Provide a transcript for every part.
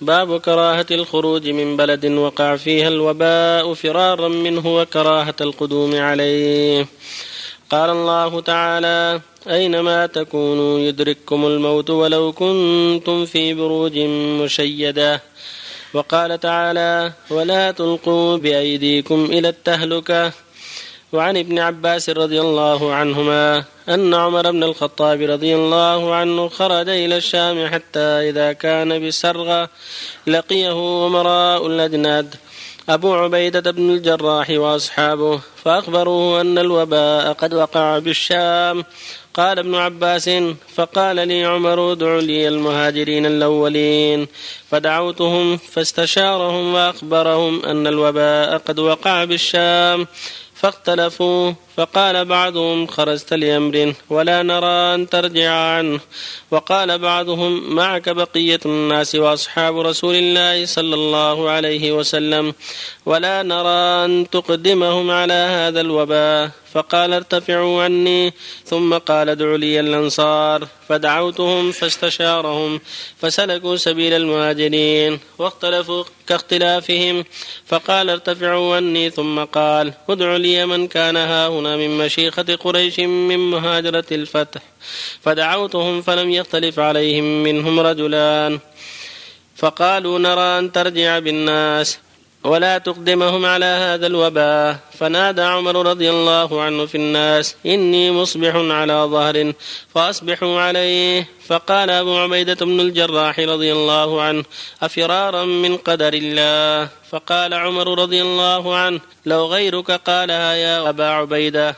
باب كراهة الخروج من بلد وقع فيها الوباء فرارا منه وكراهة القدوم عليه. قال الله تعالى أينما تكونوا يدرككم الموت ولو كنتم في بروج مشيدة. وقال تعالى ولا تلقوا بأيديكم إلى التهلكة. وعن ابن عباس رضي الله عنهما أن عمر بن الخطاب رضي الله عنه خرج إلى الشام حتى إذا كان بسرغة لقيه أمراء الأجناد. أبو عبيدة بن الجراح وأصحابه. فأخبروه أن الوباء قد وقع بالشام. قال ابن عباس فقال لي عمر ادع لي المهاجرين الأولين. فدعوتهم فاستشارهم وأخبرهم أن الوباء قد وقع بالشام. فاختلفوا فقال بعضهم خرجت لأمر ولا نرى أن ترجع عنه. وقال بعضهم معك بقية الناس وأصحاب رسول الله صلى الله عليه وسلم ولا نرى أن تقدمهم على هذا الوباء. فقال ارتفعوا عني. ثم قال ادعوا لي الأنصار. فدعوتهم فاستشارهم. فسلكوا سبيل المهاجرين. واختلفوا كاختلافهم. فقال ارتفعوا عني. ثم قال ادعوا لي من كان ها هنا من مشيخة قريش من مهاجرة الفتح. فدعوتهم فلم يختلف عليهم منهم رجلان. فقالوا نرى أن ترجع بالناس. ولا تقدمهم على هذا الوباء. فنادى عمر رضي الله عنه في الناس إني مصبح على ظهر فأصبحوا عليه. فقال أبو عبيدة بن الجراح رضي الله عنه أفرارا من قدر الله. فقال عمر رضي الله عنه لو غيرك قالها يا أبا عبيدة.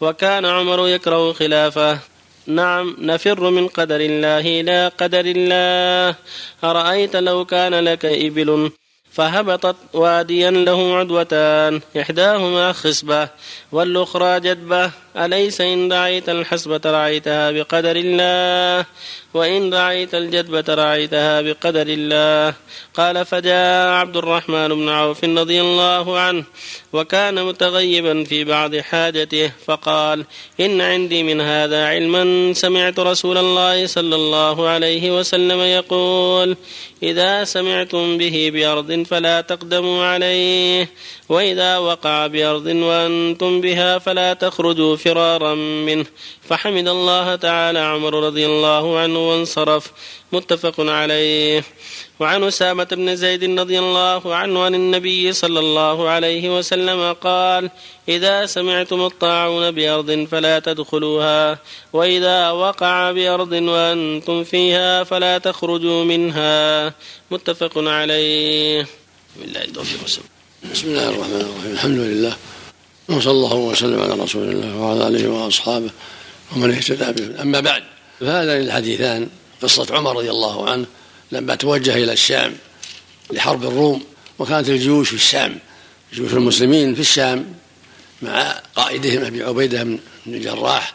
وكان عمر يكره خلافه. نعم نفر من قدر الله إلى قدر الله. أرأيت لو كان لك إبل؟ فهبطت واديا له عدوتان إحداهما خصبة والأخرى جدبة أليس إن رعيت الحسبة رعيتها بقدر الله؟ وإن رعيت الجدبة رعيتها بقدر الله. قال فجاء عبد الرحمن بن عوف رضي الله عنه وكان متغيبا في بعض حاجته فقال إن عندي من هذا علما سمعت رسول الله صلى الله عليه وسلم يقول إذا سمعتم به بأرض فلا تقدموا عليه. وإذا وقع بأرض وأنتم بها فلا تخرجوا فرارا منه. فحمد الله تعالى عمر رضي الله عنه وانصرف. متفق عليه. وعن أسامة بن زيد رضي الله عنه عن النبي صلى الله عليه وسلم قال إذا سمعتم الطاعون بأرض فلا تدخلوها وإذا وقع بأرض وأنتم فيها فلا تخرجوا منها. متفق عليه. بالله التوفيق بسم الله الرحمن الرحيم. الحمد لله. وصلى الله وسلم على رسول الله وعلى آله وأصحابه ومن اهتدى به أما بعد فهذان الحديثان قصة عمر رضي الله عنه لما توجه إلى الشام لحرب الروم وكانت الجيوش في الشام جيوش المسلمين في الشام مع قائدهم أبي عبيدة بن الجراح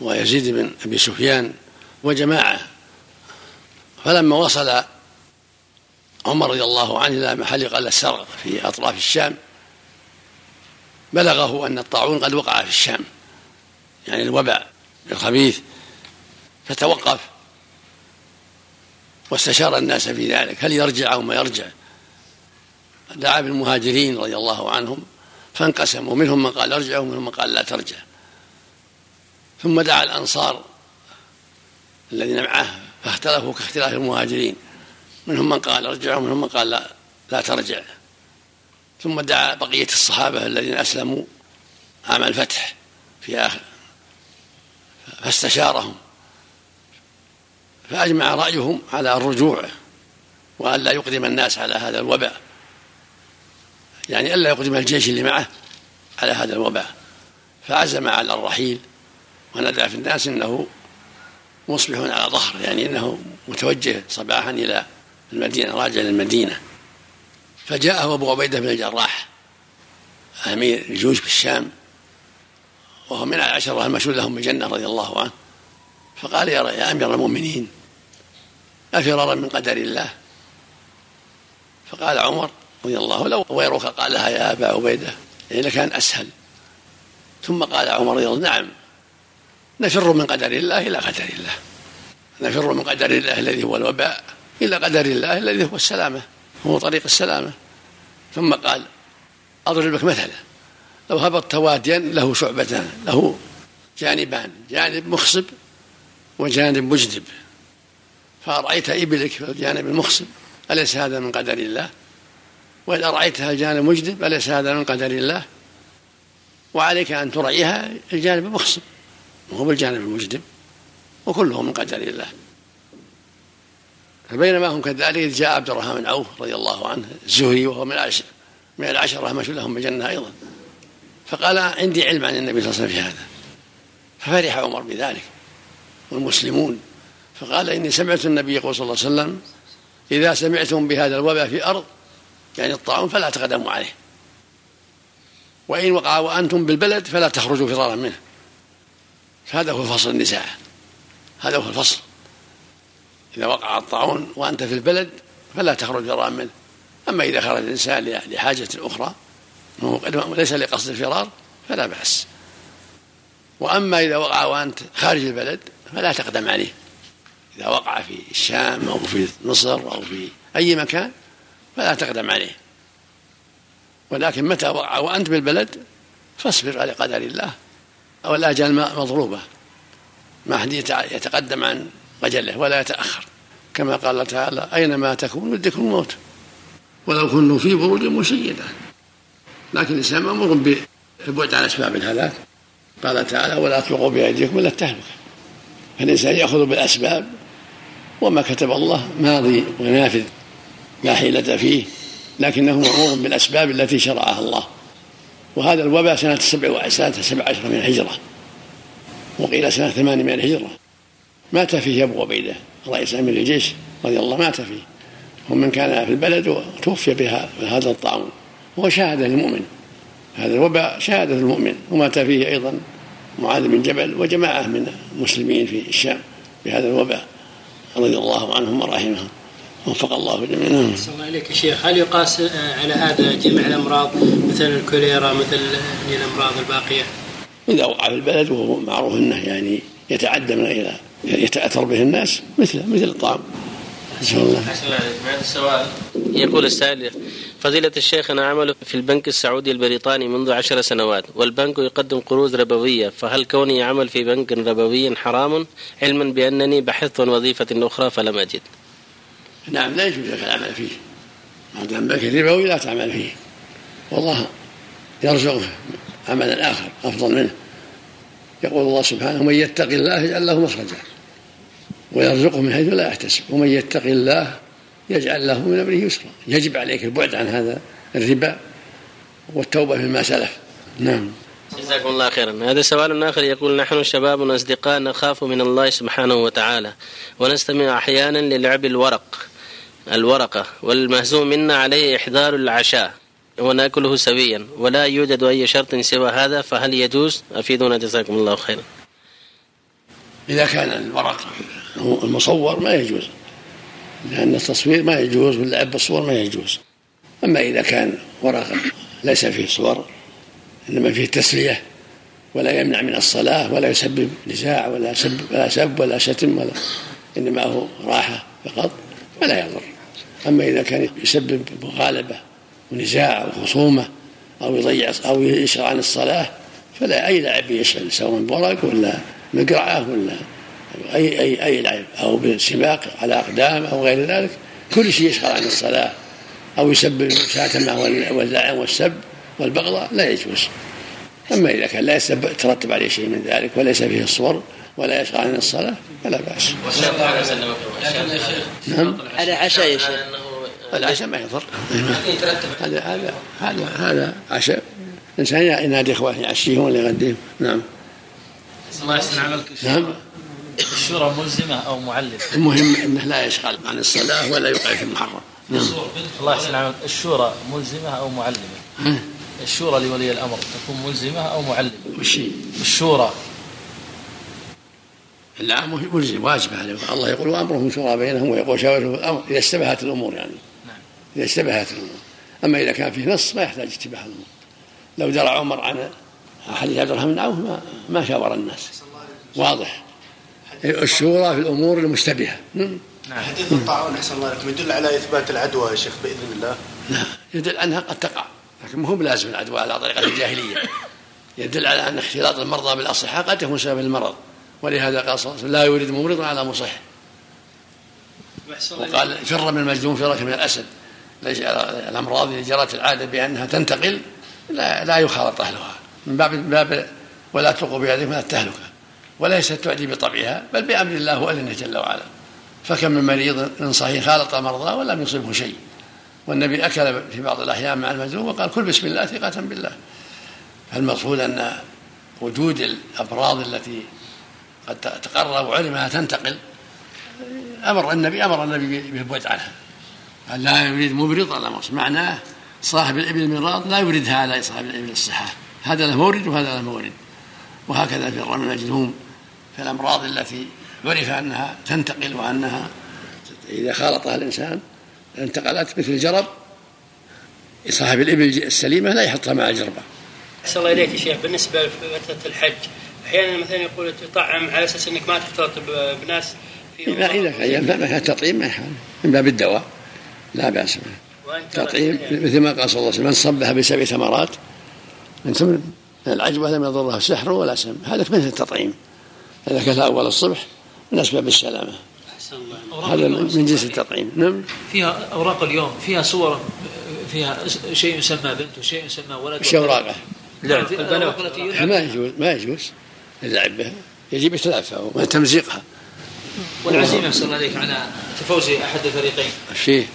ويزيد بن أبي سفيان وجماعة. فلما وصل عمر رضي الله عنه إلى محل قال السرغ في أطراف الشام. بلغه أن الطاعون قد وقع في الشام. يعني الوباء الخبيث فتوقف. واستشار الناس في ذلك. هل يرجع أو ما يرجع؟ دعا بالمهاجرين رضي الله عنهم. فانقسموا. منهم من قال ارجع ومنهم من قال لا ترجع. ثم دعا الأنصار الذين معه فاختلفوا كاختلاف المهاجرين. منهم من قال ارجع ومنهم من قال لا لا ترجع. ثم دعا بقية الصحابة الذين أسلموا عام الفتح في آخر فاستشارهم فأجمع رأيهم على الرجوع وأن لا يقدم الناس على هذا الوباء. يعني ألا يقدم الجيش اللي معه على هذا الوباء. فعزم على الرحيل ونادى في الناس إنه مصبح على ظهر يعني إنه متوجه صباحا إلى المدينة راجع للمدينة. فجاءه أبو عبيدة بن الجراح أمير الجيوش بالشام وهو من العشرة المشهود لهم بالجنة رضي الله عنه. فقال يا, يا أمير المؤمنين أفرارا من قدر الله؟ فقال عمر رضي الله لو غيرك قالها يا أبا عبيدة يعني لكان أسهل. ثم قال عمر رضي الله نعم نفر من قدر الله إلى قدر الله. نفر من قدر الله الذي هو الوباء. إلى قدر الله الذي هو السلامة هو طريق السلامة. ثم قال أضرب لك مثلا. لو هبطت واديا له شعبتان له جانبان جانب مخصب وجانب مجدب فرأيت إبلك في الجانب المخصب أليس هذا من قدر الله؟ وإذا رأيتها الجانب مجدب أليس هذا من قدر الله؟ وعليك أن ترعيها الجانب المخصب وهو بالجانب المجدب وكله من قدر الله. فبينما هم كذلك إذ جاء عبد الرحمن بن عوف رضي الله عنه الزهري وهو من العشر من العشرة مشوا لهم بالجنة أيضا. فقال عندي علم عن النبي صلى الله عليه وسلم في هذا. ففرح عمر بذلك والمسلمون. فقال إني سمعت النبي يقول صلى الله عليه وسلم إذا سمعتم بهذا الوباء في أرض يعني الطاعون فلا تقدموا عليه. وإن وقع وأنتم بالبلد فلا تخرجوا فرارا منه. فهذا هو فصل النساء هذا هو الفصل. إذا وقع الطاعون وأنت في البلد فلا تخرج فرارا منه. أما إذا خرج الإنسان لحاجة أخرى ليس لقصد الفرار فلا بأس. وأما إذا وقع وأنت خارج البلد فلا تقدم عليه. إذا وقع في الشام أو في مصر أو في أي مكان فلا تقدم عليه. ولكن متى وقع وأنت بالبلد فاصبر على قدر الله. أو الآجال مضروبة ما أحد يتقدم عن أجله ولا يتأخر. كما قال تعالى أينما تكون يدركم الموت. ولو كنتم في بروج مشيدة. لكن الإنسان مأمور بالبعد عن أسباب الهلاك. قال تعالى ولا تلقوا بأيديكم إلا التهلكة. فالإنسان يأخذ بالأسباب. وما كتب الله ماضي ونافذ لا حيلة فيه. لكنه مأمور بالأسباب التي شرعها الله. وهذا الوباء سنة سبع سنة سبع عشر من الهجرة. وقيل سنة ثمان من الهجرة. مات فيه أبو عبيدة رئيس أمير الجيش رضي الله مات فيه. ومن كان في البلد وتوفي بها بهذا الطاعون. هو شهادة للمؤمن. هذا الوباء شهادة للمؤمن ومات فيه أيضا معاذ بن جبل وجماعة من المسلمين في الشام بهذا الوباء رضي الله عنهم ورحمهم. وفق الله جميعا. نعم. الله عليك يا شيخ. هل يقاس على هذا جميع الأمراض مثل الكوليرا مثل الأمراض الباقية؟ إذا وقع في البلد وهو معروف إنه يعني يتعدى من إلى يتأثر به الناس مثله مثل الطعام. نسأل الله. السؤال. يقول السائل فضيلة الشيخ أنا أعمل في البنك السعودي البريطاني منذ عشر سنوات والبنك يقدم قروض ربوية فهل كوني أعمل في بنك ربوي حرام؟ علما بأنني بحثت عن وظيفة أخرى فلم أجد. نعم لا يجوز لك العمل فيه. ما دام بنك ربوي لا تعمل فيه. والله يرزقه عملا آخر أفضل منه. يقول الله سبحانه من يتق الله يجعل له مخرجا ويرزقه من حيث لا يحتسب ومن يتق الله يجعل له من أمره يسرا. يجب عليك البعد عن هذا الربا والتوبة مما سلف. نعم. جزاكم الله خيرا. هذا سؤال آخر. يقول نحن شباب أصدقاء نخاف من الله سبحانه وتعالى ونستمع أحيانا للعب الورق الورقة والمهزوم منا عليه إحضار العشاء. وناكله سويا. ولا يوجد أي شرط سوى هذا فهل يجوز؟ أفيدونا جزاكم الله خيرا. إذا كان الورق المصور ما يجوز. لأن التصوير ما يجوز واللعب بالصور ما يجوز. أما إذا كان ورقة ليس فيه صور إنما فيه تسلية ولا يمنع من الصلاة ولا يسبب نزاع ولا سب ولا سب ولا شتم ولا إنما هو راحة فقط فلا يضر. أما إذا كان يسبب مغالبة ونزاع وخصومة أو يضيع أو يشغل عن الصلاة فلا أي لعب يشغل سواء بورق ولا مقرعة ولا أي أي أي لعب أو بالسباق على أقدام أو غير ذلك كل شيء يشغل عن الصلاة أو يسبب الشاتمة واللعن والسب والبغضاء لا يجوز. أما إذا كان لا يترتب عليه شيء من ذلك وليس فيه الصور ولا يشغل عن الصلاة فلا بأس. نعم على عشاء يا شيخ. العشاء ما يضر. هذا هذا هذا هذا عشاء. الإنسان ينادي إخوانه يعشيهم ولا يغديهم. نعم. الله يحسن عملك. نعم. الشورى ملزمة أو معلمة المهم أنه لا يشغل عن الصلاة ولا يقع في المحرم. نعم. الله يحسن عملك. الشورى ملزمة أو معلمة؟ الشورى لولي الأمر تكون ملزمة أو معلمة؟ وش الشورى. لا ملزم واجب عليه. الله يقول وأمرهم شورى بينهم ويقول شاورهم في الامر إذا اشتبهت الأمور يعني. نعم. اذا اشتبهت الأمور. أما إذا كان فيه نص ما يحتاج اشتباه الأمور. لو درى عمر عن حديث عبد الرحمن بن عوف ما, ما شاور الناس. واضح. الشورى في الأمور المشتبهة. نعم. نعم. حديث الطاعون احسن الله لكم يدل على إثبات العدوى يا شيخ بإذن الله. لا يدل أنها قد تقع. لكن مو بلازم العدوى على طريقة الجاهلية. يدل على أن اختلاط المرضى بالاصحاء قد يكون سبب المرض. ولهذا قال صلى الله عليه وسلم لا يريد ممرض على مصح. وقال فر من المجنون فرك من الاسد الأمراض اللي جرت العادة بأنها تنتقل لا, لا يخالط أهلها. من باب من باب ولا تلقوا بيدكم من التهلكة. وليست تعدي بطبعها بل بأمر الله واذنه جل وعلا. فكم من مريض من صحيح خالط مرضى ولم يصبه شيء. والنبي أكل في بعض الأحيان مع المجنون وقال كل بسم الله ثقة بالله. فالمقصود أن وجود الأمراض التي قد تقرر وعلمها تنتقل؟ أمر النبي أمر النبي بالبعد عنها. قال لا يريد مبرض على مصر معناه صاحب الإبل المراد لا يريدها على صاحب الإبل الصحه هذا له مورد وهذا له مورد. وهكذا في الرمل المجذوم في الأمراض التي عرف أنها تنتقل وأنها إذا خالطها الإنسان انتقلت مثل الجرب صاحب الإبل السليمة لا يحطها مع الجربه. أحسن الله إليك يا شيخ. بالنسبة لفترة الحج أحيانا مثلا يقول تطعم على أساس إنك ما تختلط بناس في إذا إذا كان تطعيم ما يحال من باب الدواء. لا بأس به. تطعيم مثل ما قال صلى الله عليه وسلم من صبها بسبع ثمرات من ثمن العجوة لم يضرها سحر ولا سم. هذا مثل التطعيم. اذا كان أول الصبح من أسباب السلامة. هذا من جنس التطعيم. نعم. فيها أوراق اليوم فيها صور فيها شيء يسمى بنت وشيء يسمى ولد. إيش أوراقه؟ لا ما يجوز ما يجوز. اللعب بها. يجب اتلافها وتمزيقها. والعزيمة صلى الله عليك على تفوز أحد الفريقين. فيه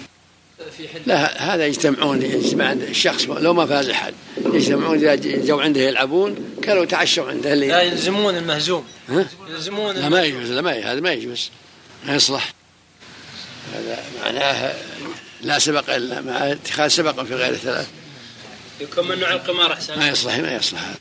لا هذا يجتمعون يجتمع عند الشخص لو ما فاز أحد يجتمعون إذا جو عنده يلعبون كانوا تعشوا عنده اللي لا يلزمون المهزوم. ها؟ يلزمون لا ما يجوز لا ما هذا ما يجوز ما يصلح. هذا معناه لا سبق إلا مع اتخاذ سبق في غير الثلاث. يكون من نوع القمار احسن ما يصلح ما يصلح. هذا